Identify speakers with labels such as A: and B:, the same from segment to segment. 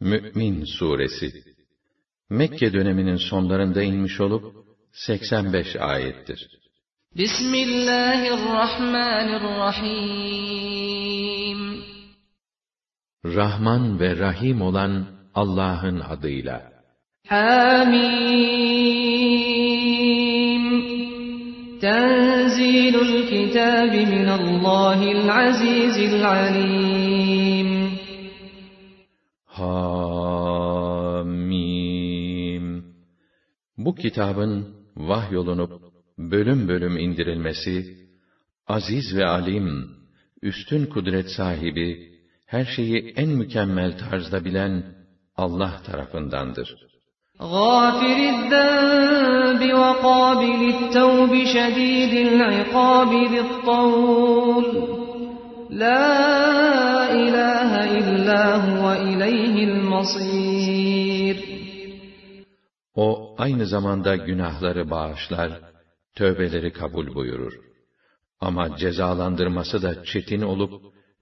A: Mü'min Suresi Mekke döneminin sonlarında inmiş olup 85 ayettir.
B: Bismillahirrahmanirrahim
A: Rahman ve Rahim olan Allah'ın adıyla.
B: Hamim Tenzilul kitabi minallahil azizil alim
A: Bu kitabın vahyolunup bölüm bölüm indirilmesi, aziz ve alim, üstün kudret sahibi, her şeyi en mükemmel tarzda bilen Allah tarafındandır.
B: غافر الذنب وقابل التوب شديد العقاب ذي الطول La ilahe illa huve ileyhil masir.
A: O aynı zamanda günahları bağışlar, tövbeleri kabul buyurur. Ama cezalandırması da çetin olup,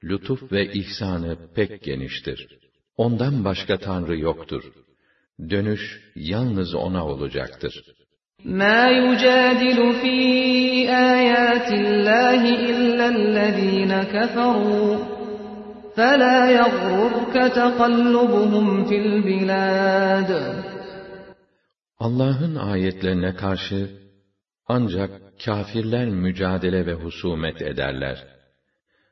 A: lütuf ve ihsanı pek geniştir. Ondan başka Tanrı yoktur. Dönüş yalnız O'na olacaktır.
B: مَا يُجَادِلُ فِي آيَاتِ اللّٰهِ إِلَّا الَّذ۪ينَ كَفَرُوا فَلَا يَغْرُرْكَ تَقَلُّبُهُمْ فِي الْبِلَادِ
A: Allah'ın ayetlerine karşı ancak kâfirler mücadele ve husumet ederler.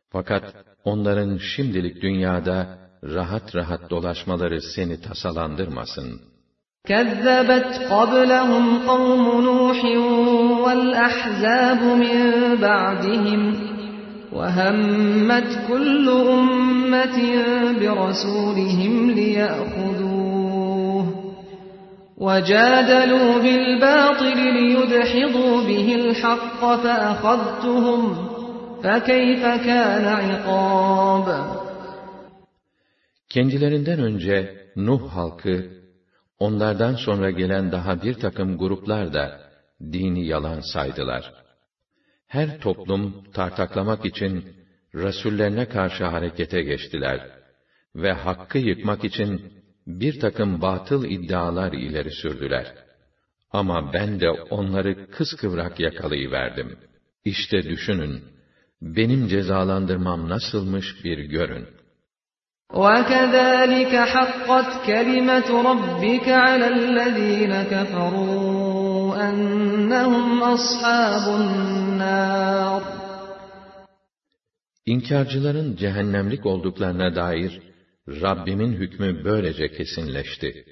A: Fakat onların şimdilik dünyada rahat rahat dolaşmaları seni tasalandırmasın.''
B: كذبت قبلهم قوم نوح والأحزاب من بعدهم وهمت كل أمة برسولهم ليأخذوه وجادلوا بالباطل ليدحضوا به الحق فأخذتهم فكيف كان عقاب
A: Kendilerinden önce Nuh halkı Onlardan sonra gelen daha bir takım gruplar da dini yalan saydılar. Her toplum tartaklamak için rasullerine karşı harekete geçtiler ve hakkı yıkmak için bir takım batıl iddialar ileri sürdüler. Ama ben de onları kıskıvrak yakalayıverdim. İşte düşünün, benim cezalandırmam nasılmış bir görün.
B: وَكَذَٰلِكَ حَقَّتْ كَلِمَةُ رَبِّكَ عَلَى الَّذ۪ينَ كَفَرُوا أَنَّهُمْ أَصْحَابُ النَّارِ
A: İnkarcıların cehennemlik olduklarına dair Rabbimin hükmü böylece kesinleşti.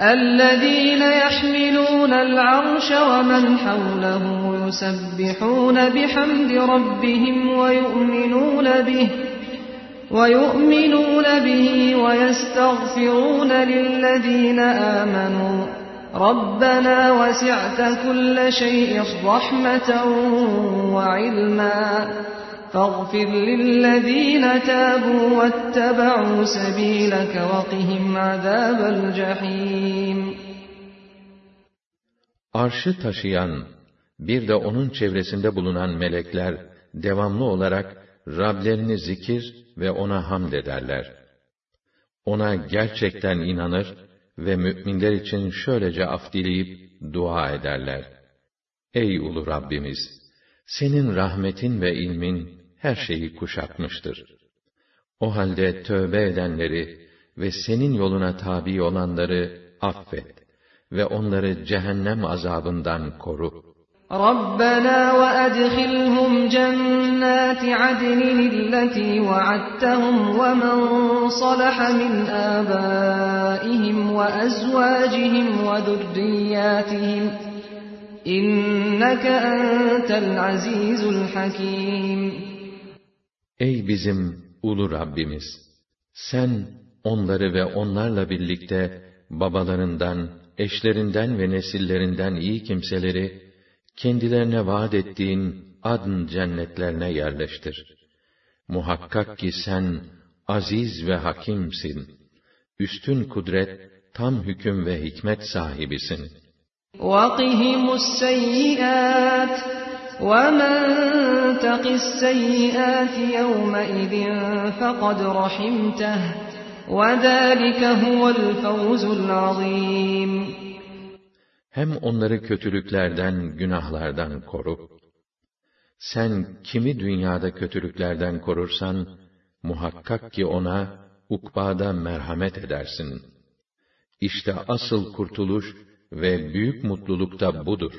B: اَلَّذ۪ينَ يَحْمِلُونَ الْعَرْشَ وَمَنْ حَوْلَهُ يُسَبِّحُونَ بِحَمْدِ رَبِّهِمْ وَيُؤْمِنُونَ بِهِ وَيُؤْمِنُونَ بِهِ وَيَسْتَغْفِرُونَ لِلَّذ۪ينَ آمَنُوا رَبَّنَا وَسِعْتَ كُلَّ شَيْءٍ رَحْمَةً وَعِلْمًا فاغفر للذين تابوا واتبعوا سبيلك وقهم عذاب الجحيم
A: Arşı taşıyan, bir de onun çevresinde bulunan melekler, devamlı olarak Rablerini zikir ve ona hamd ederler. Ona gerçekten inanır ve müminler için şöylece af dileyip dua ederler. Ey ulu Rabbimiz! Senin rahmetin ve ilmin her şeyi kuşatmıştır. O halde tövbe edenleri ve senin yoluna tabi olanları affet ve onları cehennem azabından koru.
B: ربنا وأدخلهم جنات عدن التي وعدتهم ومن صلح من آبائهم وأزواجهم وذرياتهم إنك أنت العزيز الحكيم
A: Ey bizim ulu Rabbimiz! Sen onları ve onlarla birlikte babalarından, eşlerinden ve nesillerinden iyi kimseleri kendilerine vaat ettiğin adn cennetlerine yerleştir. Muhakkak ki sen aziz ve hakimsin. Üstün kudret, tam hüküm ve hikmet sahibisin.
B: وَقِهِمُ السَّيِّئَاتِ وَمَنْ تَقِ السَّيِّئَاتِ يَوْمَئِذٍ فَقَدْ رَحِمْتَهُ وَذَٰلِكَ هُوَ الْفَوْزُ الْعَظِيمُ
A: Hem onları kötülüklerden, günahlardan koru. Sen kimi dünyada kötülüklerden korursan, muhakkak ki ona ukbada merhamet edersin. İşte asıl kurtuluş ve büyük mutluluk da budur.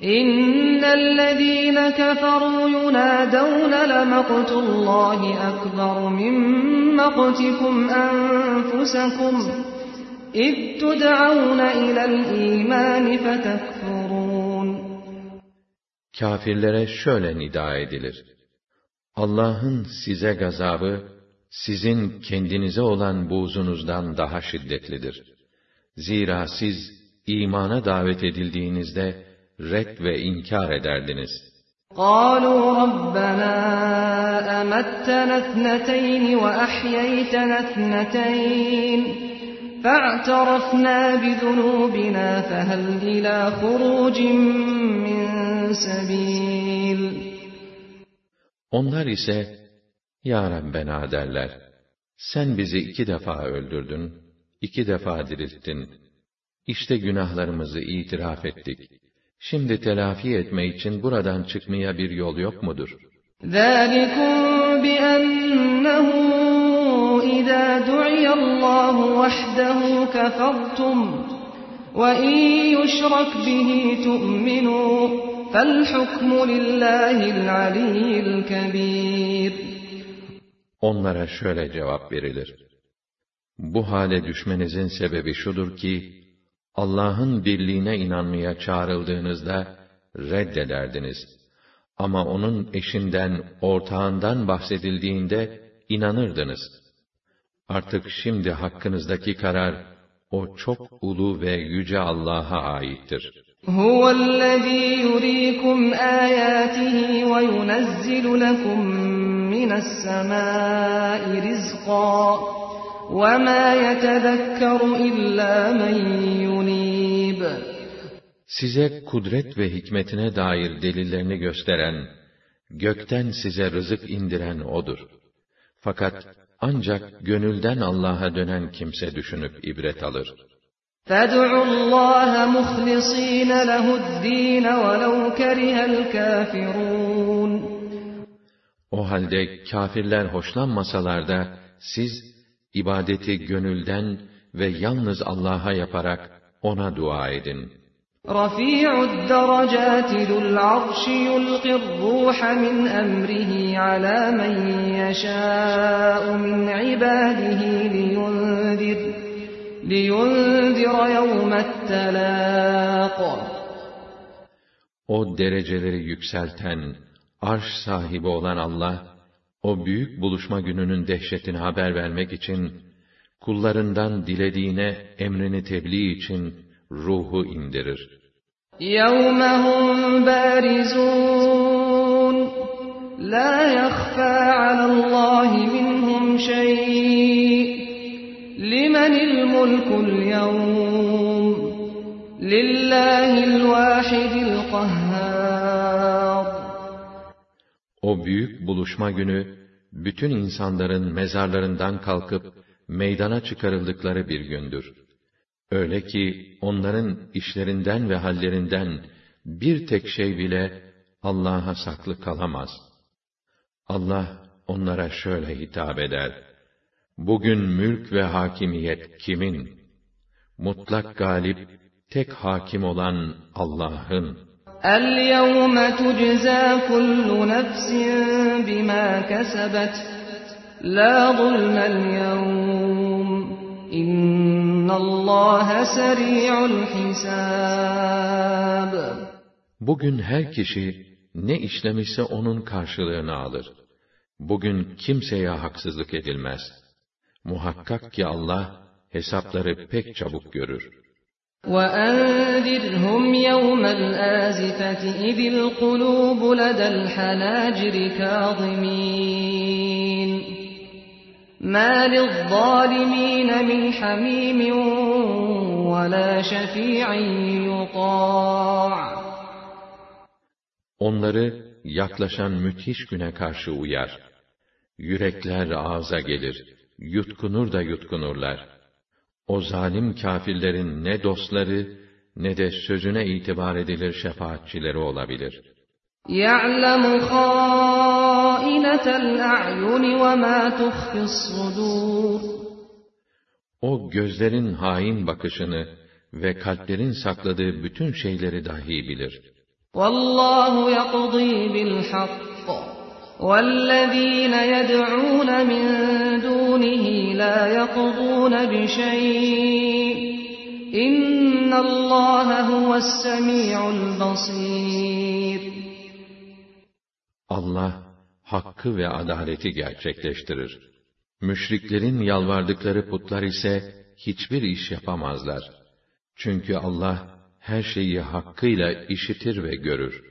B: İnnellezîne keferû yunâdevne lemaqtullâhi ekber min maqtikum enfusekum اِذْ تُدْعَوْنَ اِلَى الْا۪يمَانِ فَتَكْفُرُونَ
A: Kafirlere şöyle nida edilir. Allah'ın size gazabı, sizin kendinize olan buğzunuzdan daha şiddetlidir. Zira siz imana davet edildiğinizde red ve inkar ederdiniz.
B: قالوا ربنا أمتنا اثنتين وأحييتنا اثنتين فاعترفنا بذنوبنا فهل إلى خروج من سبيل
A: Onlar ise, Ya Rabbena derler, sen bizi iki defa öldürdün, iki defa dirilttin. İşte günahlarımızı itiraf ettik. Şimdi telafi etme için buradan çıkmaya bir yol yok mudur?
B: ذَٰلِكُمْ بِأَنَّهُ إِذَا دُعِيَ اللّٰهُ وَحْدَهُ كَفَرْتُمْ وَإِنْ يُشْرَكْ بِهِ تُؤْمِنُوا فَالْحُكْمُ لِلّٰهِ الْعَلِيِّ الْكَبِيرِ
A: Onlara şöyle cevap verilir. Bu hale düşmenizin sebebi şudur ki, Allah'ın birliğine inanmaya çağrıldığınızda reddederdiniz. Ama onun eşinden, ortağından bahsedildiğinde inanırdınız. Artık şimdi hakkınızdaki karar, o çok ulu ve yüce Allah'a aittir.
B: هُوَ الَّذ۪ي يُر۪يكُمْ آيَاتِهِ وَيُنَزِّلُ لَكُم مِّنَ السَّمَاءِ رِزْقًا وَمَا يَتَذَكَّرُ إِلَّا مَن يُنِيبُ
A: Size kudret ve hikmetine dair delillerini gösteren, gökten size rızık indiren O'dur. Fakat ancak gönülden Allah'a dönen kimse düşünüp ibret alır.
B: فَادْعُوا اللّٰهَ مُخْلِص۪ينَ لَهُ الد۪ينَ وَلَوْ كَرِهَ الْكَافِرُونَ
A: O halde kâfirler hoşlanmasalar da siz ibadeti gönülden ve yalnız Allah'a yaparak ona dua edin.
B: رَفِيعُ الدَّرَجَاتِ ذُو الْعَرْشِ يُلْقِي الرُّوحَ مِنْ أَمْرِهِ عَلَى مَنْ يَشَاءُ مِنْ عِبَادِهِ لِيُنْذِرَ لِيُنْذِرَ يَوْمَ التَّلَاقِ
A: O dereceleri yükselten, arş sahibi olan Allah, o büyük buluşma gününün dehşetini haber vermek için, kullarından dilediğine emrini tebliğ için ruhu indirir.
B: يَوْمَ هُمْ بَارِزُونَ لَا يَخْفَى عَلَى اللّٰهِ مِنْهُمْ شَيْءٌ لِمَنِ الْمُلْكُ الْيَوْمِ لِلَّهِ الْوَاحِدِ الْقَهَّارِ
A: O büyük buluşma günü, bütün insanların mezarlarından kalkıp, meydana çıkarıldıkları bir gündür. Öyle ki, onların işlerinden ve hallerinden, bir tek şey bile, Allah'a saklı kalamaz. Allah, onlara şöyle hitap eder. Bugün mülk ve hakimiyet kimin? Mutlak galip, tek hakim olan Allah'ın.
B: اَلْيَوْمَ تُجْزَى كُلُّ نَفْسٍ بِمَا كَسَبَتْ لَا ظُلْمَ الْيَوْمِ اِنَّ اللّٰهَ سَرِيعُ الْحِسَابِ
A: Bugün her kişi ne işlemişse onun karşılığını alır. Bugün kimseye haksızlık edilmez. Muhakkak ki Allah hesapları pek çabuk görür.
B: وَأَنذِرْهُمْ يَوْمَ الْآزِفَةِ إِذِ الْقُلُوبُ لَدَى الْحَنَاجِرِ كَاظِمِينَ مَا لِلظَّالِمِينَ مِنْ حَمِيمٍ وَلَا شَفِيعٍ يُطَاعُ
A: Onları yaklaşan müthiş güne karşı uyar. Yürekler ağza gelir. yutkunur da yutkunurlar. O zalim kafirlerin ne dostları, ne de sözüne itibar edilir şefaatçileri olabilir.
B: يَعْلَمُ خَائِنَةَ الْأَعْيُنِ وَمَا تُخْفِي الصُّدُورُ
A: O gözlerin hain bakışını ve kalplerin sakladığı bütün şeyleri dahi bilir.
B: وَاللّٰهُ يَقْضِي بِالْحَقِّ وَالَّذ۪ينَ يَدْعُونَ مِنْ دُونِهِ لَا يَقْضُونَ بِشَيْءٍ اِنَّ اللّٰهَ هُوَ السَّمِيعُ الْبَصِيرُ
A: Allah, hakkı ve adaleti gerçekleştirir. Müşriklerin yalvardıkları putlar ise hiçbir iş yapamazlar. Çünkü Allah her şeyi hakkıyla işitir ve görür.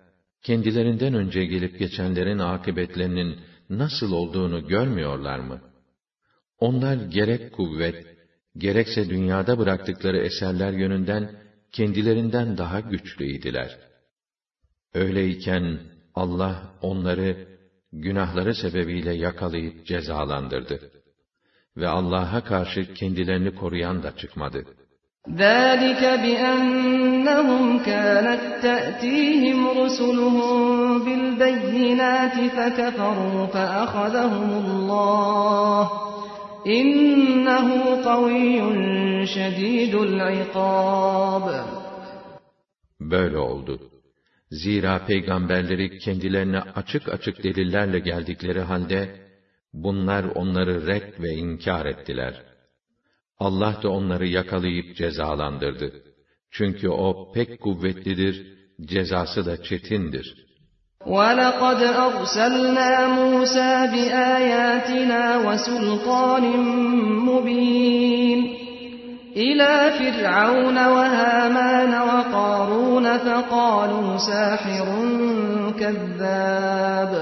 A: kendilerinden önce gelip geçenlerin akıbetlerinin nasıl olduğunu görmüyorlar mı? Onlar gerek kuvvet, gerekse dünyada bıraktıkları eserler yönünden kendilerinden daha güçlüydiler. Öyleyken Allah onları günahları sebebiyle yakalayıp cezalandırdı. Ve Allah'a karşı kendilerini koruyan da çıkmadı.
B: ذَٰلِكَ بِأَنَّهُمْ كَانَتْ تَأْتِيهِمْ رُسُلُهُم بِالْبَيِّنَاتِ فَكَفَرُوا فَأَخَذَهُمُ اللّٰهُ إِنَّهُ قَوِيٌّ شَد۪يدُ الْعِقَابِ
A: Böyle oldu. Zira peygamberleri kendilerine açık açık delillerle geldikleri halde, bunlar onları red ve inkar ettiler. Allah da onları yakalayıp cezalandırdı. Çünkü o pek kuvvetlidir, cezası da çetindir.
B: وَلَقَدْ أَرْسَلْنَا مُوسَى بِآيَاتِنَا وَسُلْطَانٍ مُّبِينٍ إِلَى فِرْعَوْنَ وَهَامَانَ وَقَارُونَ فَقَالُوا سَاحِرٌ كَذَّابٌ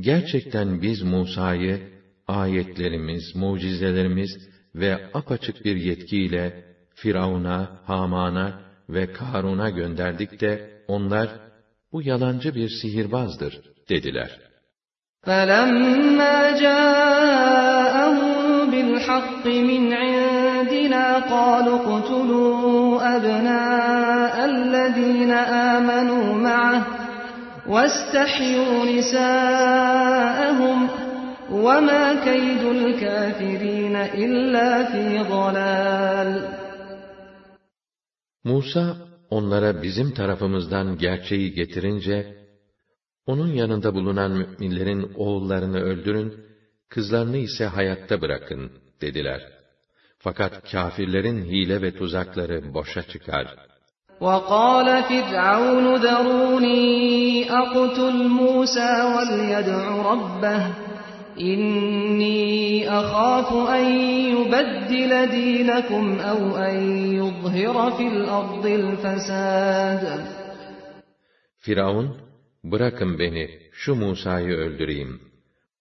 A: Gerçekten biz Musa'yı ayetlerimiz, mucizelerimiz ve apaçık bir yetkiyle Firavun'a, Haman'a ve Karun'a gönderdik de onlar bu yalancı bir sihirbazdır dediler.
B: فَلَمَّا جَاءَهُم بِالْحَقِّ مِنْ عِندِنَا قَالُوا اقْتُلُوا أَبْنَاءَ الَّذِينَ آمَنُوا مَعَهُ وَاسْتَحْيُوا نِسَاءَهُمْ وَمَا كَيْدُ الْكَافِرِينَ إِلَّا فِي ضَلَالٍ
A: Musa onlara bizim tarafımızdan gerçeği getirince, onun yanında bulunan müminlerin oğullarını öldürün, kızlarını ise hayatta bırakın dediler. Fakat kâfirlerin hile ve tuzakları boşa çıkar.
B: وَقَالَ فِرْعَوْنُ ذَرُونِي أَقْتُلْ مُوسَى وَلْيَدْعُ رَبَّهُ İnni akhafu en yubeddile dinakum ev en yuzhira fil ardil fesad.
A: Firavun, bırakın beni, şu Musa'yı öldüreyim.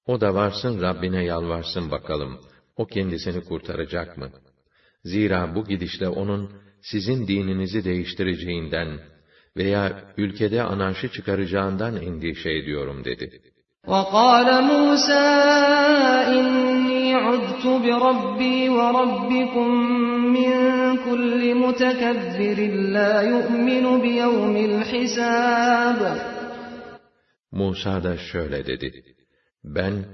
A: O da varsın Rabbine yalvarsın bakalım, o kendisini kurtaracak mı? Zira bu gidişle onun, sizin dininizi değiştireceğinden veya ülkede anarşi çıkaracağından endişe ediyorum dedi.''
B: وَقَالَ مُوسَى إِنِّي عُذْتُ بِرَبِّي وَرَبِّكُم مِّن كُلِّ مُتَكَبِّرٍ لَّا يُؤْمِنُ بِيَوْمِ الْحِسَابِ
A: Musa da şöyle dedi. Ben,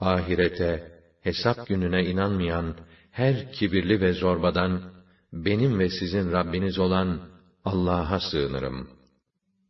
A: ahirete, hesap gününe inanmayan her kibirli ve zorbadan, benim ve sizin Rabbiniz olan Allah'a sığınırım.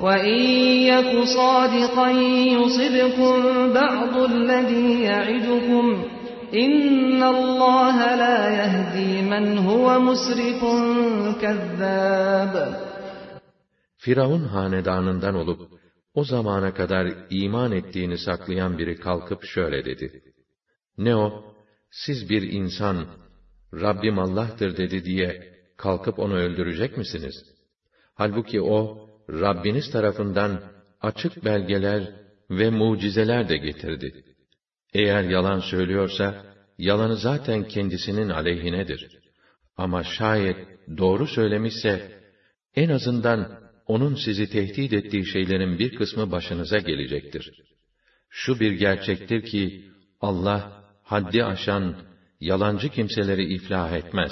B: وإن يك صادقا يصبكم بعض الذي يعدكم إن الله لا يهدي من هو مسرف كذاب
A: Firavun hanedanından olup, o zamana kadar iman ettiğini saklayan biri kalkıp şöyle dedi. Ne o? Siz bir insan, Rabbim Allah'tır dedi diye kalkıp onu öldürecek misiniz? Halbuki o, Rabbiniz tarafından açık belgeler ve mucizeler de getirdi. Eğer yalan söylüyorsa, yalanı zaten kendisinin aleyhinedir. Ama şayet doğru söylemişse, en azından onun sizi tehdit ettiği şeylerin bir kısmı başınıza gelecektir. Şu bir gerçektir ki, Allah, haddi aşan, yalancı kimseleri iflah etmez.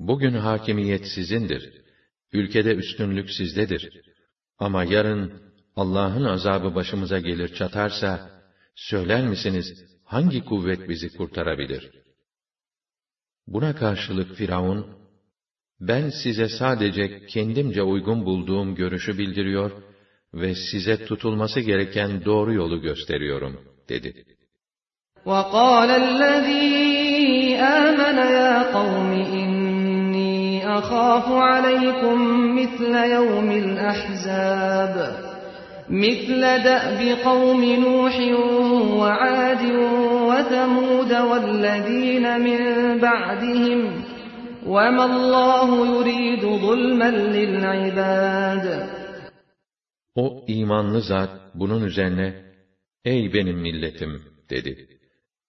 A: Bugün hakimiyet sizindir. Ülkede üstünlük sizdedir. Ama yarın Allah'ın azabı başımıza gelir çatarsa, söyler misiniz hangi kuvvet bizi kurtarabilir?' Buna karşılık Firavun, ben size sadece kendimce uygun bulduğum görüşü bildiriyor ve size tutulması gereken doğru yolu gösteriyorum, dedi.
B: وَقَالَ الَّذ۪ي آمَنَ يَا قَوْمِ إِنِّي أَخَافُ عَلَيْكُمْ مِثْلَ يَوْمِ الْأَحْزَابِ مِثْلَ دَأْبِ قَوْمِ نُوحٍ وَعَادٍ وَثَمُودَ وَالَّذ۪ينَ مِنْ بَعْدِهِمْ وَمَا اللّٰهُ يُرِيدُ ظُلْمًا لِلْعِبَادِ
A: O imanlı zat bunun üzerine, Ey benim milletim dedi.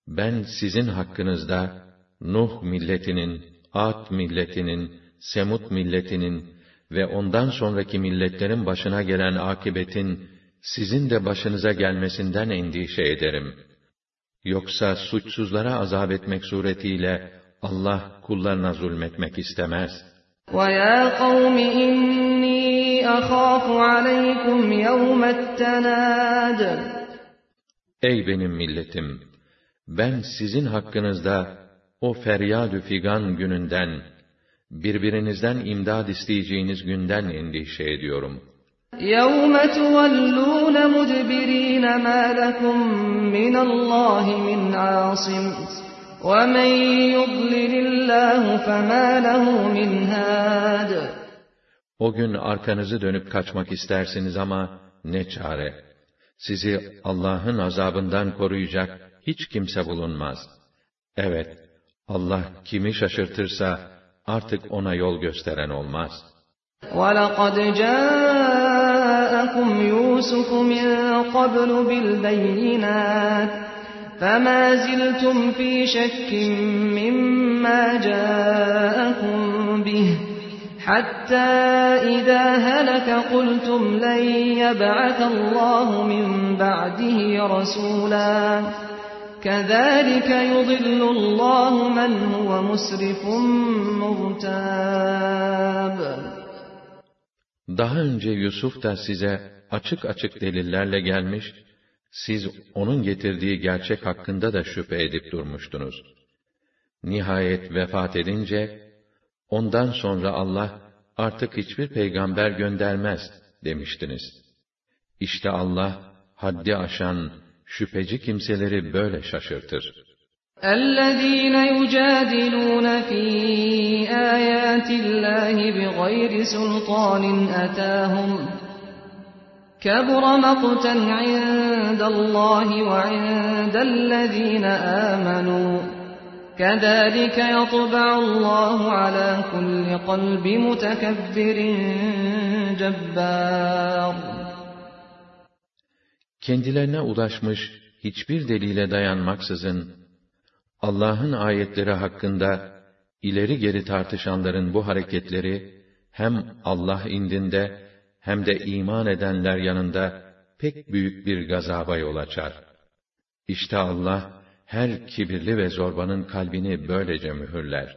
A: Ben sizin hakkınızda Nuh milletinin, Ad milletinin, Semut milletinin ve ondan sonraki milletlerin başına gelen akibetin sizin de başınıza gelmesinden endişe ederim.'' Yoksa suçsuzlara azap etmek suretiyle Allah kullarına zulmetmek istemez.
B: وَيَا قَوْمِ إِنِّي أَخَافُ عَلَيْكُمْ يَوْمَ التَّنَادِ
A: Ey benim milletim! Ben sizin hakkınızda o feryadü figan gününden, birbirinizden imdad isteyeceğiniz günden endişe ediyorum.''
B: يَوْمَ تُوَلُّونَ مُدْبِرِينَ مَا لَكُمْ مِنَ اللّٰهِ مِنْ عَاصِمٍ وَمَنْ يُضْلِلِ اللّٰهُ فَمَا لَهُ مِنْ هَادٍ
A: O gün arkanızı dönüp kaçmak istersiniz ama ne çare. Sizi Allah'ın azabından koruyacak hiç kimse bulunmaz. Evet, Allah kimi şaşırtırsa artık ona yol gösteren olmaz.
B: وَلَقَدْ جَاءَ جاءكم يوسف من قبل بالبينات فما زلتم في شك مما جاءكم به حتى إذا هلك قلتم لن يبعث الله من بعده رسولا كذلك يضل الله من هو مسرف مرتاب
A: Daha önce Yusuf da size açık açık delillerle gelmiş, siz onun getirdiği gerçek hakkında da şüphe edip durmuştunuz. Nihayet vefat edince, ondan sonra Allah artık hiçbir peygamber göndermez demiştiniz. İşte Allah, haddi aşan, şüpheci kimseleri böyle şaşırtır.
B: الذين يجادلون في آيات الله بغير سلطان أتاهم كبر مقتا عند الله وعند الذين آمنوا كَذَٰلِكَ يَطْبَعُ اللّٰهُ عَلَى كُلِّ قَلْبِ مُتَكَبِّرٍ جَبَّارٍ
A: Kendilerine ulaşmış hiçbir delile dayanmaksızın, Allah'ın ayetleri hakkında ileri geri tartışanların bu hareketleri, hem Allah indinde, hem de iman edenler yanında pek büyük bir gazaba yol açar. İşte Allah, her kibirli ve zorbanın kalbini böylece mühürler.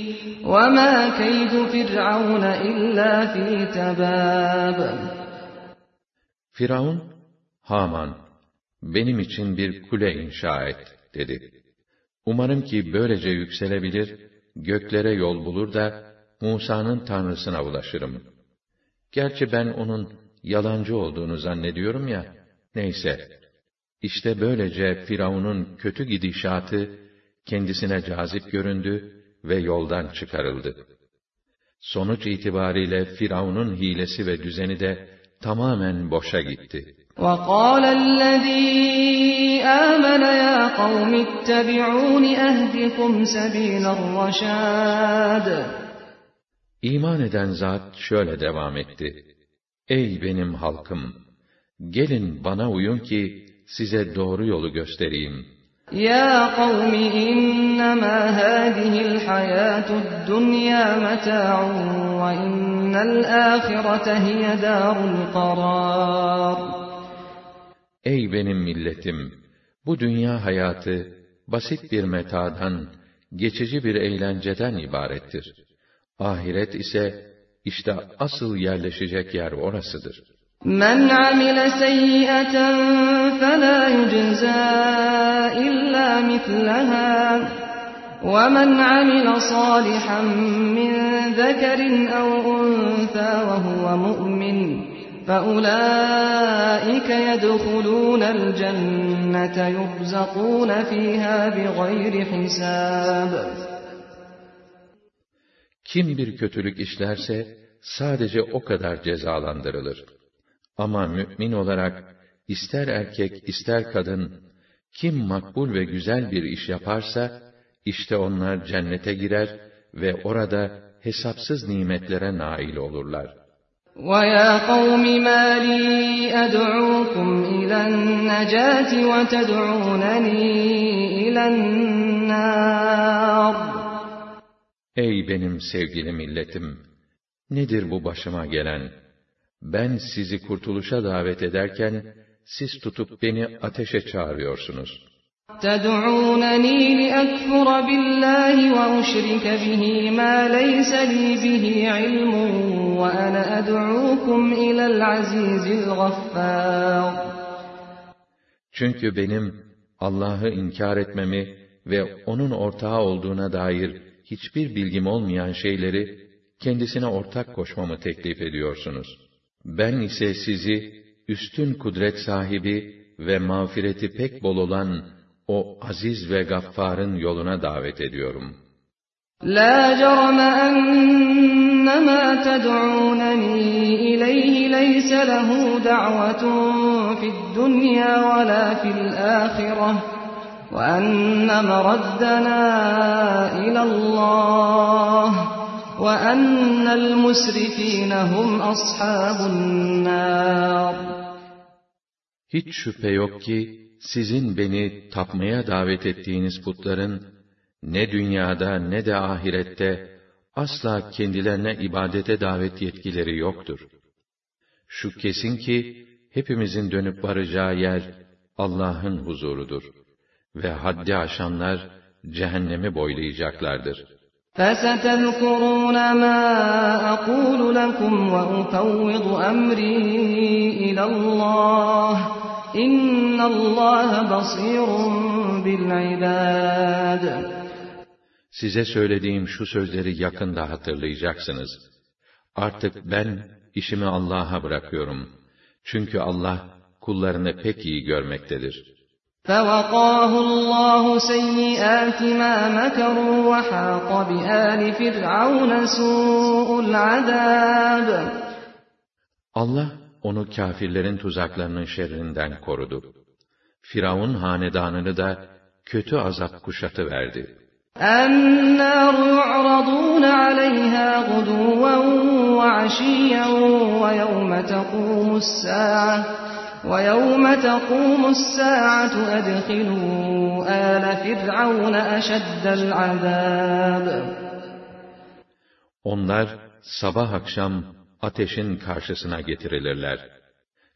B: وَمَا كَيْدُ فِرْعَوْنَ إِلَّا فِي تَبَابٍ
A: Firavun, Haman, benim için bir kule inşa et, dedi. Umarım ki böylece yükselebilir, göklere yol bulur da, Musa'nın tanrısına ulaşırım. Gerçi ben onun yalancı olduğunu zannediyorum ya, neyse. İşte böylece Firavun'un kötü gidişatı, kendisine cazip göründü ve yoldan çıkarıldı. Sonuç itibariyle Firavun'un hilesi ve düzeni de tamamen boşa gitti.
B: وَقَالَ الَّذ۪ي آمَنَ يَا قَوْمِ اتَّبِعُونِ اَهْدِكُمْ سَب۪يلَ الرَّشَادِ
A: İman eden zat şöyle devam etti. Ey benim halkım! Gelin bana uyun ki size doğru yolu göstereyim.
B: Ya kavmi innema hadihil hayatud dunya meta'un ve innel ahirete hiye darul karar.
A: Ey benim milletim! Bu dünya hayatı basit bir metadan, geçici bir eğlenceden ibarettir. Ahiret ise işte asıl yerleşecek yer orasıdır.
B: Men amile seyyiaten fela yujza illa mislaha وَمَنْ عَمِلَ صَالِحًا مِّن ذَكَرٍ أَوْ أُنثَىٰ وَهُوَ مُؤْمِنٌ فَأُولَٰئِكَ يَدْخُلُونَ الْجَنَّةَ يُرْزَقُونَ فِيهَا بِغَيْرِ حِسَابٍ
A: Kim bir kötülük işlerse, sadece o kadar cezalandırılır. Ama mü'min olarak, ister erkek ister kadın, kim makbul ve güzel bir iş yaparsa, işte onlar cennete girer ve orada hesapsız nimetlere nail olurlar.
B: وَيَا قَوْمِ مَا لِي أَدْعُوكُمْ إِلَى النَّجَاةِ وَتَدْعُونَنِي إِلَى النَّارِ
A: Ey benim sevgili milletim! Nedir bu başıma gelen? Ben sizi kurtuluşa davet ederken, siz tutup beni ateşe çağırıyorsunuz.
B: تَدْعُونَنِي لِأَكْفُرَ بِاللّٰهِ وَأُشْرِكَ بِهِ مَا لَيْسَ لِي بِهِ عِلْمٌ وَأَنَا أَدْعُوكُمْ إِلَى الْعَزِيزِ الْغَفَّارِ
A: Çünkü benim Allah'ı inkar etmemi ve O'nun ortağı olduğuna dair hiçbir bilgim olmayan şeyleri kendisine ortak koşmamı teklif ediyorsunuz. Ben ise sizi üstün kudret sahibi ve mağfireti pek bol olan o aziz ve gaffarın yoluna davet ediyorum.
B: La cerme ennemâ ted'ûnenî ileyhi leyse lehu da'vetun fid dunya ve la fil âhireh وَأَنَّ مَرَدَّنَا إِلَى اللّٰهِ وَأَنَّ الْمُسْرِف۪ينَ هُمْ أَصْحَابُ النَّارِ
A: Hiç şüphe yok ki, sizin beni tapmaya davet ettiğiniz putların, ne dünyada ne de ahirette, asla kendilerine ibadete davet yetkileri yoktur. Şu kesin ki, hepimizin dönüp varacağı yer, Allah'ın huzurudur ve haddi aşanlar cehennemi boylayacaklardır.
B: فَسَتَذْكُرُونَ مَا أَقُولُ لَكُمْ وَأُفَوِّضُ أَمْرِي إِلَى اللّٰهِ إِنَّ اللّٰهَ بَصِيرٌ بِالْعِبَادِ
A: size söylediğim şu sözleri yakında hatırlayacaksınız. Artık ben işimi Allah'a bırakıyorum. Çünkü Allah kullarını pek iyi görmektedir.
B: فَوَقَاهُ اللّٰهُ سَيِّئَاتِ مَا مَكَرُوا وَحَاقَ بِآلِ فِرْعَوْنَ سُوءُ الْعَذَابِ
A: Allah onu kâfirlerin tuzaklarının şerrinden korudu. Firavun hanedanını da kötü azap kuşatı verdi.
B: النَّارُ يُعْرَضُونَ عَلَيْهَا غُدُوًّا وَعَشِيًّا وَيَوْمَ تَقُومُ السَّاعَةُ وَيَوْمَ تَقُومُ السَّاعَةُ أَدْخِلُوا آلَ فِرْعَوْنَ أَشَدَّ الْعَذَابِ
A: Onlar sabah akşam ateşin karşısına getirilirler.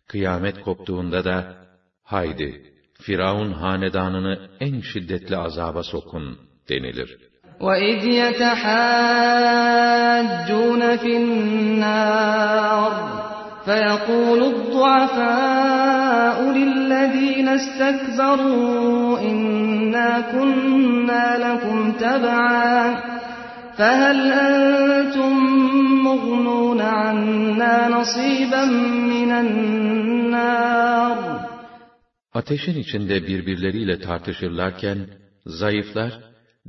A: Kıyamet koptuğunda da, haydi, Firavun hanedanını en şiddetli azaba sokun denilir.
B: وَإِذْ يَتَحَاجُّونَ فِي النَّارِ فَيَقُولُ الضُّعَفَاءُ لِلَّذِينَ اسْتَكْبَرُوا إِنَّا كُنَّا لَكُمْ تَبَعًا فَهَلْ أَنْتُمْ مُغْنُونَ عَنَّا نَصِيبًا مِنَ النَّارِ
A: Ateşin içinde birbirleriyle tartışırlarken, zayıflar,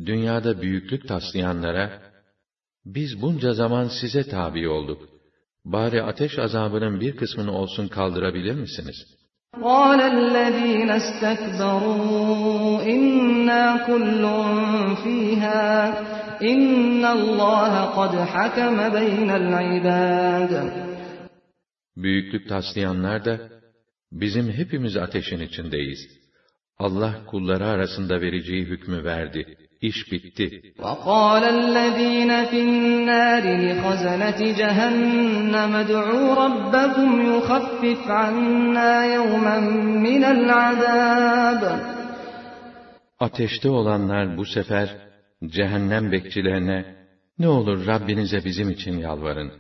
A: dünyada büyüklük taslayanlara, biz bunca zaman size tabi olduk. Bari ateş azabının bir kısmını olsun kaldırabilir misiniz?
B: قال الذين استكبروا إنا كل فيها إن الله قد حكم بين العباد
A: Büyüklük taslayanlar da, bizim hepimiz ateşin içindeyiz. Allah kulları arasında vereceği hükmü verdi. İş bitti.
B: وقال الذين في النار لخزنة جهنم ادعوا ربكم يخفف عنا يوما من العذاب
A: Ateşte olanlar bu sefer cehennem bekçilerine ne olur Rabbinize bizim için yalvarın.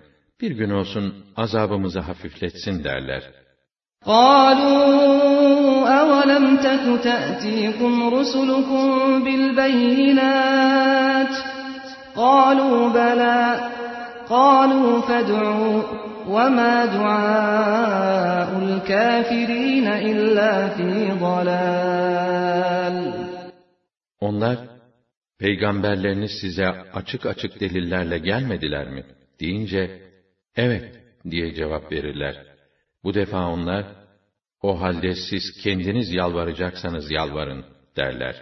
A: Bir gün olsun azabımızı hafifletsin derler.
B: قالوا أولم تك تأتيكم رسلكم بالبينات قالوا بلى قالوا فادعوا وما دعاء الكافرين إلا في ضلال
A: Onlar, peygamberleriniz size açık açık delillerle gelmediler mi? deyince, evet diye cevap verirler. Bu defa onlar, o halde siz kendiniz yalvaracaksanız yalvarın derler.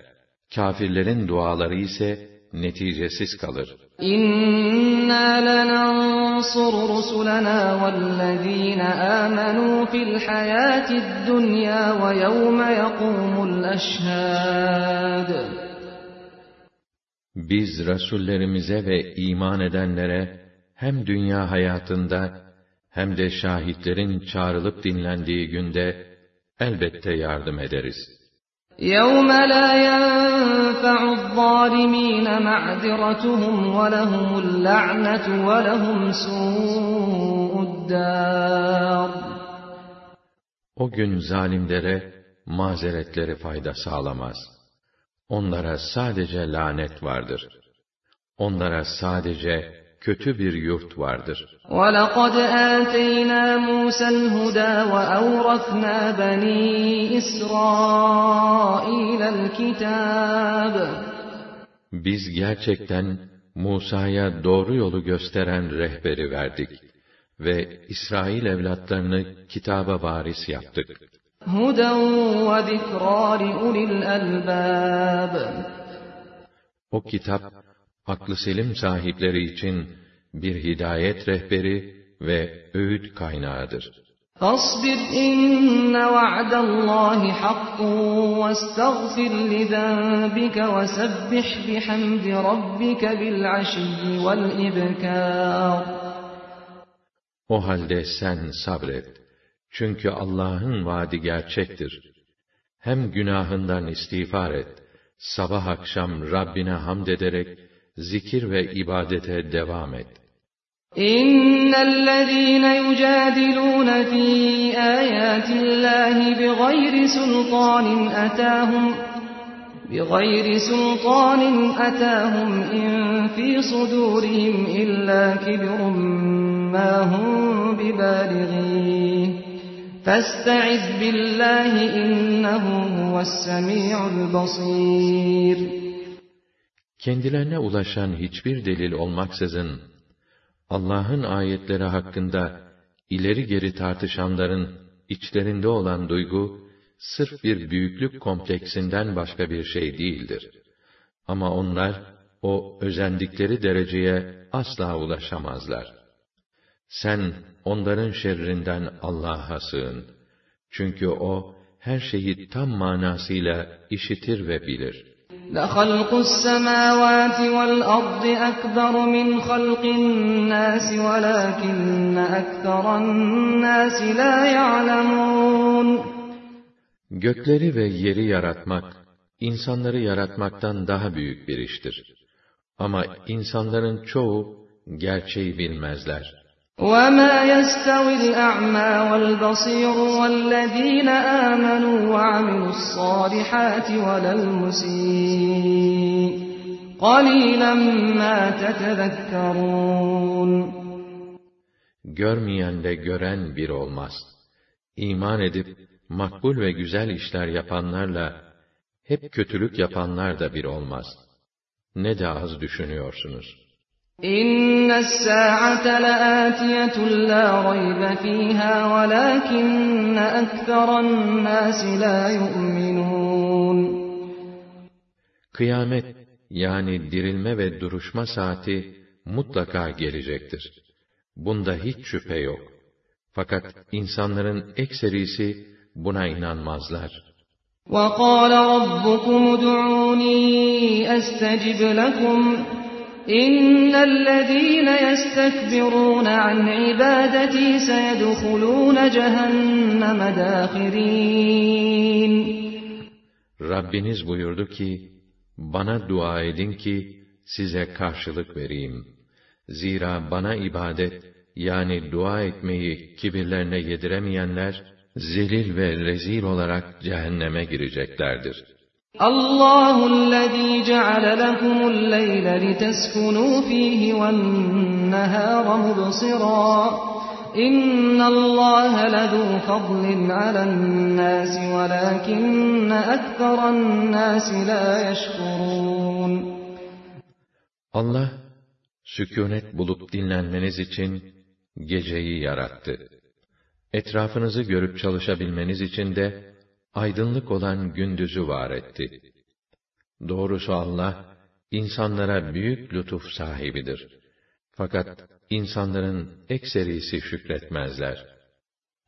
A: Kafirlerin duaları ise neticesiz kalır.
B: İnna lenansuru rusulana vellezina amanu fil hayatid dunya ve yevme yekumul eşhad.
A: Biz rasullerimize ve iman edenlere hem dünya hayatında hem de şahitlerin çağrılıp dinlendiği günde elbette yardım ederiz.
B: يوم لا ينفع الظالمين معذرتهم ولهم اللعنة ولهم سوء الدار
A: O gün zalimlere mazeretleri fayda sağlamaz. Onlara sadece lanet vardır. Onlara sadece kötü bir yurt vardır.
B: وَلَقَدْ آتَيْنَا مُوسَى الْهُدَى وَأَوْرَثْنَا بَنِي إِسْرَائِيلَ الْكِتَابَ
A: Biz gerçekten Musa'ya doğru yolu gösteren rehberi verdik ve İsrail evlatlarını kitaba varis yaptık.
B: هُدًى وَذِكْرَى لِأُولِي الْأَلْبَابِ
A: O kitap, aklı selim sahipleri için bir hidayet rehberi ve öğüt kaynağıdır.
B: فاصبر إن وعد الله حق واستغفر لذنبك وسبح بحمد ربك بالعشي والإبكار
A: O halde sen sabret. Çünkü Allah'ın vaadi gerçektir. Hem günahından istiğfar et, sabah akşam Rabbine hamd ederek, zikir ve ibadete devam et.
B: إن الذين يجادلون في آيات الله بغير سلطان أتاهم بغير سلطان أتاهم إن في صدورهم إلا كبر ما هم ببالغيه فاستعذ بالله إنه هو السميع البصير
A: Kendilerine ulaşan hiçbir delil olmaksızın, Allah'ın ayetleri hakkında ileri geri tartışanların içlerinde olan duygu, sırf bir büyüklük kompleksinden başka bir şey değildir. Ama onlar, o özendikleri dereceye asla ulaşamazlar. Sen, onların şerrinden Allah'a sığın. Çünkü O, her şeyi tam manasıyla işitir ve bilir.''
B: لخلق السماوات والأرض أكبر من خلق الناس ولكن أكثر الناس لا يعلمون
A: Gökleri ve yeri yaratmak, insanları yaratmaktan daha büyük bir iştir. Ama insanların çoğu gerçeği bilmezler.
B: وَمَا يَسْتَوِي الْأَعْمَى وَالْبَصِيرُ وَالَّذ۪ينَ آمَنُوا وَعَمِلُوا الصَّالِحَاتِ وَلَا الْمُسِيءُ قَلِيلًا مَا تَتَذَكَّرُونَ
A: Görmeyenle gören bir olmaz. İman edip, makbul ve güzel işler yapanlarla, hep kötülük yapanlar da bir olmaz. Ne de az düşünüyorsunuz.''
B: إن الساعة لآتية لا ريب فيها ولكن أكثر الناس لا يؤمنون
A: Kıyamet yani dirilme ve duruşma saati mutlaka gelecektir. Bunda hiç şüphe yok. Fakat insanların ekserisi buna inanmazlar.
B: وَقَالَ رَبُّكُمُ ادْعُونِي أَسْتَجِبْ لَكُمْ اِنَّ الَّذ۪ينَ يَسْتَكْبِرُونَ عَنْ عِبَادَتِي سَيَدْخُلُونَ جَهَنَّمَ دَاخِرِينَ
A: Rabbiniz buyurdu ki, bana dua edin ki, size karşılık vereyim. Zira bana ibadet, yani dua etmeyi kibirlerine yediremeyenler, zelil ve rezil olarak cehenneme gireceklerdir.''
B: Allahu allazi ceale lekumul leyle liteskunu fihi ven nehara mubsira. İnnallaha lezu fadlin alen nasi velakinne ekferen nasi la yeşkurun.
A: Allah sükûnet bulup dinlenmeniz için geceyi yarattı. Etrafınızı görüp çalışabilmeniz için de aydınlık olan gündüzü var etti. Doğrusu Allah, insanlara büyük lütuf sahibidir. Fakat insanların ekserisi şükretmezler.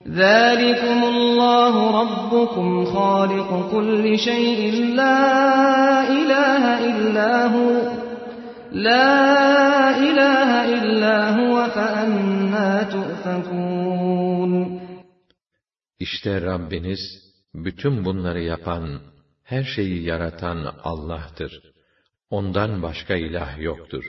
B: ذَٰلِكُمُ اللّٰهُ رَبُّكُمْ خَالِقُ كُلِّ شَيْءٍ لَا إِلَٰهَ إِلَّا هُوَ لَا إِلَٰهَ إِلَّا هُوَ فَأَنَّا تُؤْفَكُونَ
A: İşte Rabbiniz, bütün bunları yapan, her şeyi yaratan Allah'tır. Ondan başka ilah yoktur.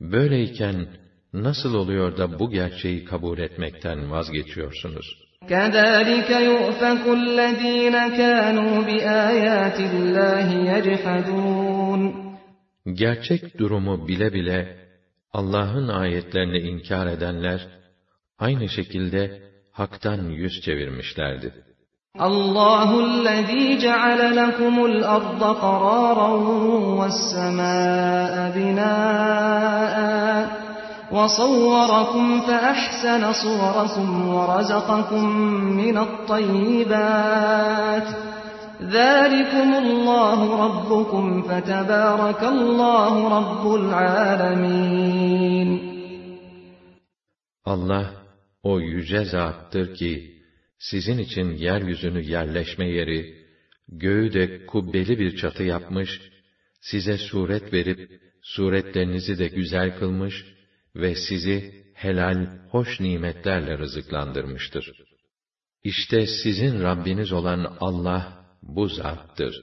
A: Böyleyken, nasıl oluyor da bu gerçeği kabul etmekten vazgeçiyorsunuz?
B: كَذَٰلِكَ يُؤْفَكُ الَّذ۪ينَ كَانُوا بِآيَاتِ اللّٰهِ يَجْحَدُونَ
A: Gerçek durumu bile bile, Allah'ın ayetlerini inkar edenler, aynı şekilde haktan yüz çevirmişlerdi.
B: الله الذي جعل لكم الأرض قرارا والسماء بناء وصوركم فأحسن صوركم ورزقكم من الطيبات. ذلكم الله ربكم فتبارك الله رب العالمين.
A: Allah o yüce zattır ki sizin için yeryüzünü yerleşme yeri, göğü de kubbeli bir çatı yapmış, size suret verip, suretlerinizi de güzel kılmış ve sizi helal, hoş nimetlerle rızıklandırmıştır. İşte sizin Rabbiniz olan Allah, bu zattır.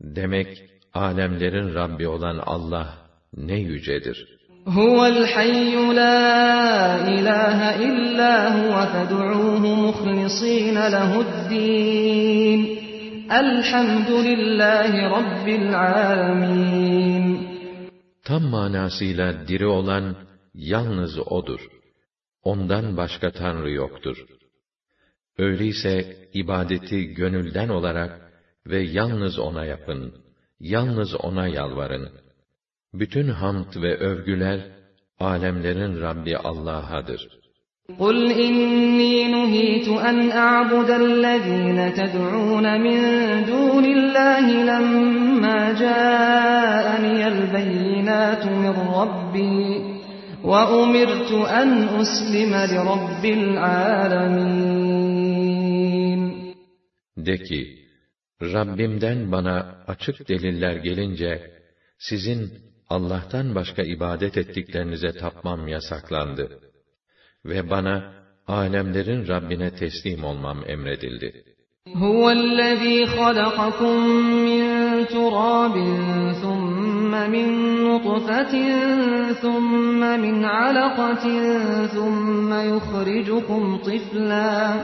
A: Demek, alemlerin Rabbi olan Allah, ne yücedir.''
B: هو الحي لا إله إلا هو فادعوه مخلصين له الدين الحمد لله رب العالمين
A: Tam manasıyla diri olan yalnız O'dur. Ondan başka Tanrı yoktur. Öyleyse ibadeti gönülden olarak ve yalnız O'na yapın. Yalnız O'na yalvarın. Bütün hamd ve övgüler, alemlerin Rabbi Allah'adır.
B: قل إني نهيت أن أعبد الذين تدعون من دون الله لما جاءني البينات من ربي وأمرت أن أسلم لرب العالمين
A: De ki, Rabbimden bana açık deliller gelince, sizin Allah'tan başka ibadet ettiklerinize tapmam yasaklandı. Ve bana, alemlerin Rabbine teslim olmam emredildi.
B: هو الذي خلقكم من تراب ثم من نطفة ثم من علقة ثم يخرجكم طفلا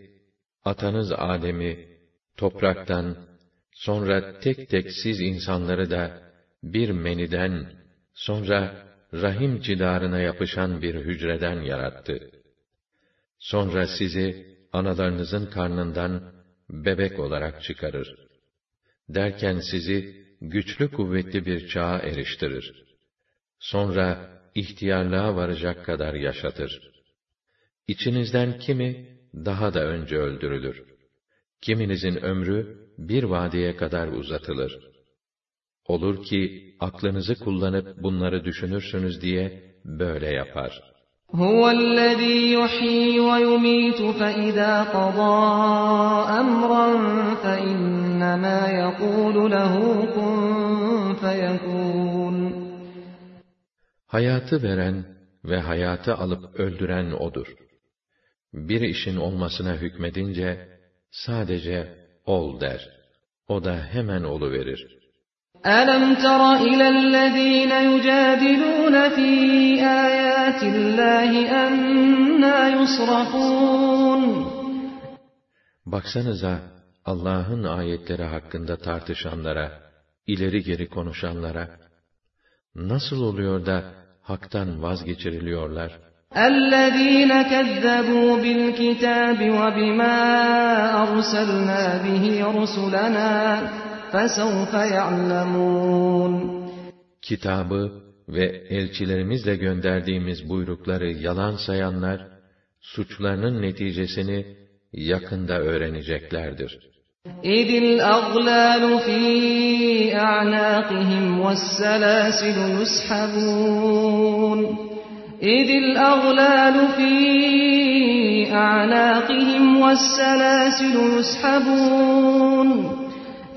A: atanız Adem'i, topraktan, sonra tek tek siz insanları da, bir meniden, sonra rahim cidarına yapışan bir hücreden yarattı. Sonra sizi, analarınızın karnından bebek olarak çıkarır. Derken sizi güçlü kuvvetli bir çağa eriştirir. Sonra ihtiyarlığa varacak kadar yaşatır. İçinizden kimi daha da önce öldürülür. Kiminizin ömrü bir vadeye kadar uzatılır. Olur ki aklınızı kullanıp bunları düşünürsünüz diye böyle yapar.''
B: هو الذي يحيي ويميت فإذا قضى أمرا فإنما يقول له كن فيكون
A: Hayatı veren ve hayatı alıp öldüren O'dur. bir işin olmasına hükmedince sadece ol der. O da hemen olu
B: verir. Alam tara ila allazina yujadiluna fi ayatillahi enna yusrafun.
A: Baksanıza Allah'ın ayetleri hakkında tartışanlara, ileri geri konuşanlara nasıl oluyor da haktan vazgeçiriliyorlar?
B: الَّذ۪ينَ كَذَّبُوا بِالْكِتَابِ وَبِمَا أَرْسَلْنَا بِهِ رُسُلَنَا فَسَوْفَ يَعْلَمُونَ
A: Kitabı ve elçilerimizle gönderdiğimiz buyrukları yalan sayanlar, suçlarının neticesini yakında öğreneceklerdir.
B: اِذِ الْأَغْلَالُ ف۪ي أَعْنَاقِهِمْ وَالسَّلَاسِلُ يُسْحَبُونَ اِذِ الْأَغْلَالُ ف۪ي أَعْنَاقِهِمْ وَالسَّلَاسِلُ يُسْحَبُونَ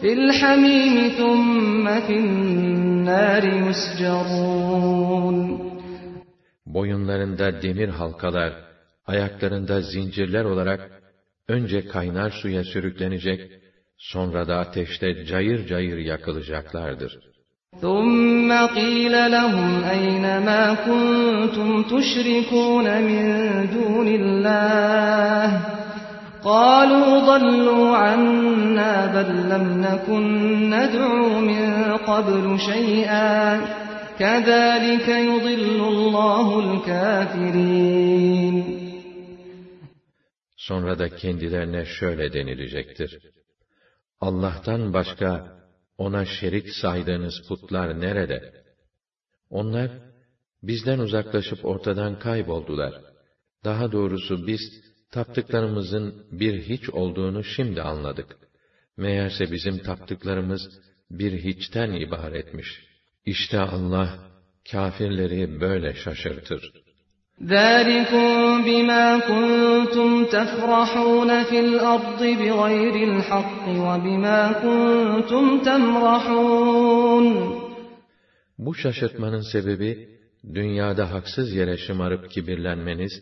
B: فِي الْحَمِيمِ ثُمَّ فِي النَّارِ يُسْجَرُونَ
A: Boyunlarında demir halkalar, ayaklarında zincirler olarak önce kaynar suya sürüklenecek, sonra da ateşte cayır cayır yakılacaklardır.
B: ثُمَّ قِيلَ لَهُمْ أَيْنَ مَا كُنْتُمْ تُشْرِكُونَ مِنْ دُونِ اللّٰهِ قَالُوا ضَلُّوا عَنَّا بَلْ لَمْ نَكُنْ نَدْعُو مِنْ قَبْلُ شَيْئًا كَذَٰلِكَ يُضِلُّ اللّٰهُ الْكَافِرِينَ
A: Sonra da kendilerine şöyle denilecektir. Allah'tan başka ona şerik saydığınız putlar nerede? Onlar, bizden uzaklaşıp ortadan kayboldular. Daha doğrusu biz, taptıklarımızın bir hiç olduğunu şimdi anladık. Meğerse bizim taptıklarımız bir hiçten ibaretmiş. İşte Allah, kâfirleri böyle şaşırtır.
B: ذَٰلِكُمْ بِمَا كُنْتُمْ تَفْرَحُونَ فِي الْأَرْضِ بِغَيْرِ الْحَقِّ وَبِمَا كُنْتُمْ تَمْرَحُونَ
A: Bu şaşırtmanın sebebi, dünyada haksız yere şımarıp kibirlenmeniz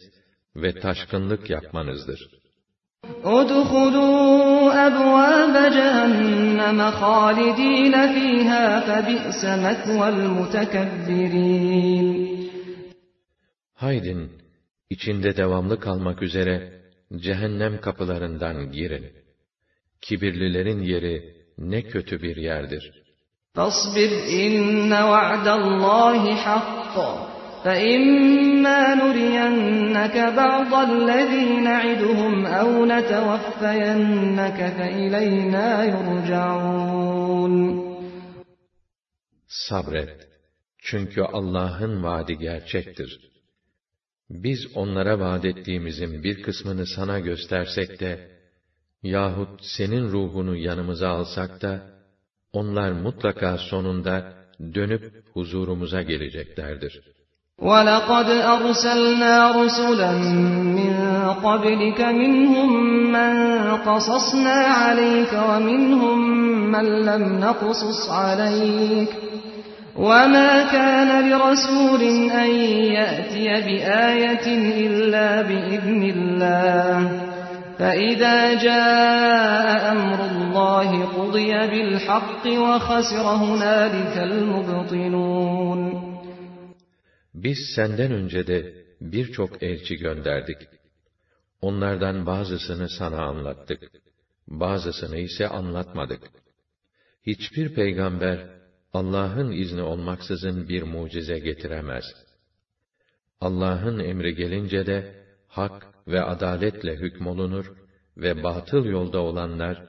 A: ve taşkınlık yapmanızdır.
B: اُدْخُلُوا أَبْوَابَ جَهَنَّمَ خَالِد۪ينَ ف۪يهَا فَبِئْسَ مَثْوَى الْمُتَكَبِّر۪ينَ
A: Haydin, içinde devamlı kalmak üzere cehennem kapılarından girin. Kibirlilerin yeri ne kötü bir yerdir.
B: فَاصْبِرْ اِنَّ وَعْدَ اللّٰهِ حَقٌّ فَإِمَّا نُرِيَنَّكَ بَعْضَ الَّذ۪ي نَعِدُهُمْ اَوْ نَتَوَفَّيَنَّكَ فَاِلَيْنَا يُرْجَعُونَ
A: Sabret. Çünkü Allah'ın vaadi gerçektir. Biz onlara vaad ettiğimizin bir kısmını sana göstersek de, yahut senin ruhunu yanımıza alsak da, onlar mutlaka sonunda dönüp huzurumuza geleceklerdir.
B: وَلَقَدْ أَرْسَلْنَا رُسُلًا مِّن قَبْلِكَ مِنْهُم مَّن قَصَصْنَا عَلَيْكَ وَمِنْهُم مَّن لَّمْ نَقْصُصْ عَلَيْكَ وَمَا كَانَ لِرَسُولٍ أَن يَأْتِيَ بِآيَةٍ إِلَّا بِإِذْنِ اللَّهِ فَإِذَا جَاءَ أَمْرُ اللَّهِ قُضِيَ بِالْحَقِّ وَخَسِرَ هُنَالِكَ الْمُبْطِلُونَ
A: Biz senden önce de birçok elçi gönderdik. Onlardan bazısını sana anlattık. Bazısını ise anlatmadık. Hiçbir peygamber, Allah'ın izni olmaksızın bir mucize getiremez. Allah'ın emri gelince de hak ve adaletle hükmolunur ve batıl yolda olanlar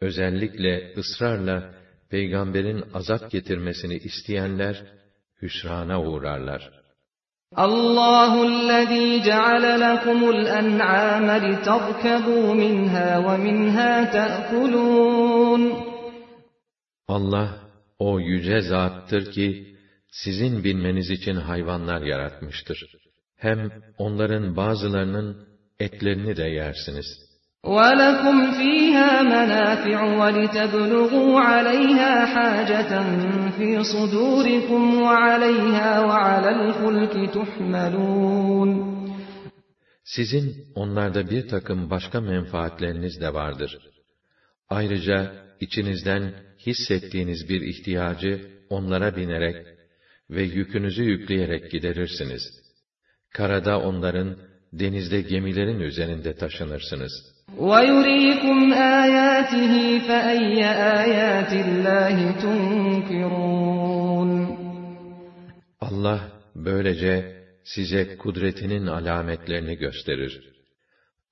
A: özellikle ısrarla peygamberin azap getirmesini isteyenler hüsrana uğrarlar.
B: Allahu allazi ceale lekumul en'ame litarkebu minha ve minha ta'kulun.
A: Allah o yüce zattır ki, sizin bilmeniz için hayvanlar yaratmıştır. Hem onların bazılarının etlerini de yersiniz.
B: وَلَكُمْ فِيهَا مَنَافِعُ وَلِتَبْلُغُوا عَلَيْهَا حَاجَةً فِي صُدُورِكُمْ وَعَلَيْهَا وَعَلَى الْفُلْكِ تُحْمَلُونَ
A: Sizin onlarda bir takım başka menfaatleriniz de vardır. Ayrıca içinizden hissettiğiniz bir ihtiyacı onlara binerek ve yükünüzü yükleyerek giderirsiniz. Karada onların, denizde gemilerin üzerinde taşınırsınız.
B: وَيُرِيكُمْ آيَاتِهِ فَأَيَّ آيَاتِ اللّٰهِ تُنْكِرُونَ
A: Allah böylece size kudretinin alametlerini gösterir.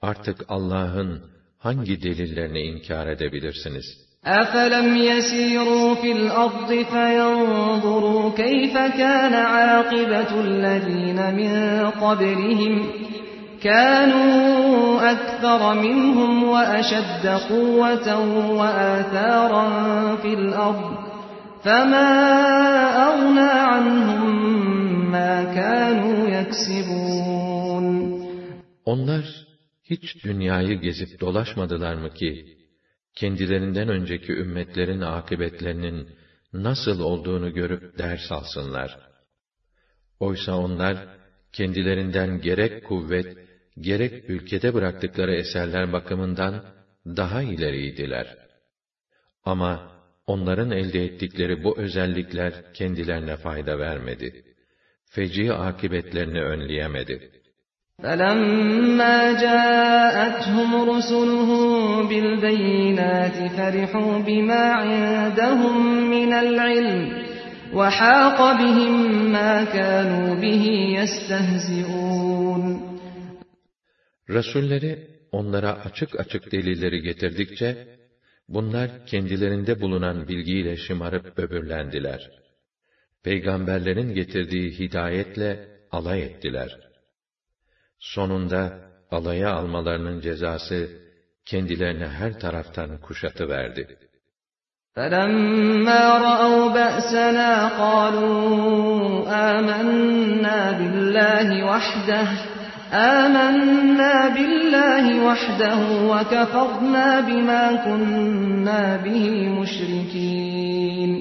A: Artık Allah'ın hangi delillerini inkar edebilirsiniz?
B: أَفَلَمْ يَسِيرُوا فِي الْأَرْضِ فَيَنْظُرُوا كَيْفَ كَانَ عَاقِبَةُ الَّذِينَ مِنْ قَبْلِهِمْ كَانُوا أَكْثَرَ مِنْهُمْ وَأَشَدَّ قُوَّةً وَآثَارًا فِي الْأَرْضِ فَمَا أَغْنَى عَنْهُمْ مَا كَانُوا يَكْسِبُونَ
A: Onlar hiç dünyayı gezip dolaşmadılar mı ki, kendilerinden önceki ümmetlerin akıbetlerinin nasıl olduğunu görüp ders alsınlar. Oysa onlar, kendilerinden gerek kuvvet, gerek ülkede bıraktıkları eserler bakımından daha ileriydiler. Ama onların elde ettikleri bu özellikler kendilerine fayda vermedi. Feci akıbetlerini önleyemedi.
B: فَلَمَّا جَاءَتْهُمْ رُسُلُهُم بِالْبَيِّنَاتِ فَرِحُوا بِمَا عِندَهُم مِّنَ الْعِلْمِ وَحَاقَ بِهِم مَّا كَانُوا بِهِ يَسْتَهْزِئُونَ
A: Resulleri onlara açık açık delilleri getirdikçe, bunlar kendilerinde bulunan bilgiyle şımarıp böbürlendiler. Peygamberlerin getirdiği hidayetle alay ettiler. Sonunda alaya almalarının cezası kendilerine her taraftan kuşatı verdi.
B: فَلَمَّا رَأَوْا بَأْسَنَا قَالُوا آمَنَّا بِاللَّهِ وَحْدَهُ آمَنَّا بِاللَّهِ وَحْدَهُ وَكَفَرْنَا بِمَا كُنَّا بِهِ مُشْرِكِينَ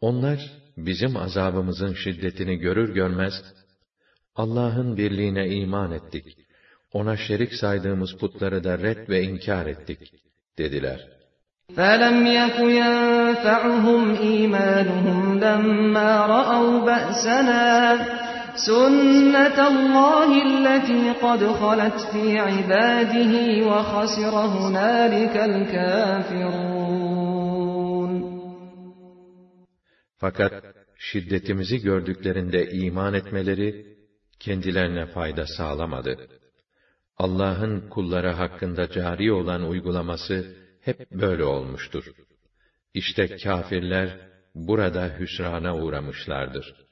A: Onlar bizim azabımızın şiddetini görür görmez Allah'ın birliğine iman ettik. Ona şerik saydığımız putları da red ve inkar ettik dediler.
B: فَلَمْ يَكُ يَنْفَعُهُمْ إِيمَانُهُمْ لَمَّا رَأَوْا بَأْسَنَا سُنَّةَ اللَّهِ الَّتِي قَدْ خَلَتْ فِي عِبَادِهِ وَخَسِرَ هُنَالِكَ الْكَافِرُونَ
A: Fakat şiddetimizi gördüklerinde iman etmeleri kendilerine fayda sağlamadı. Allah'ın kulları hakkında cari olan uygulaması hep böyle olmuştur. İşte kâfirler burada hüsrana uğramışlardır.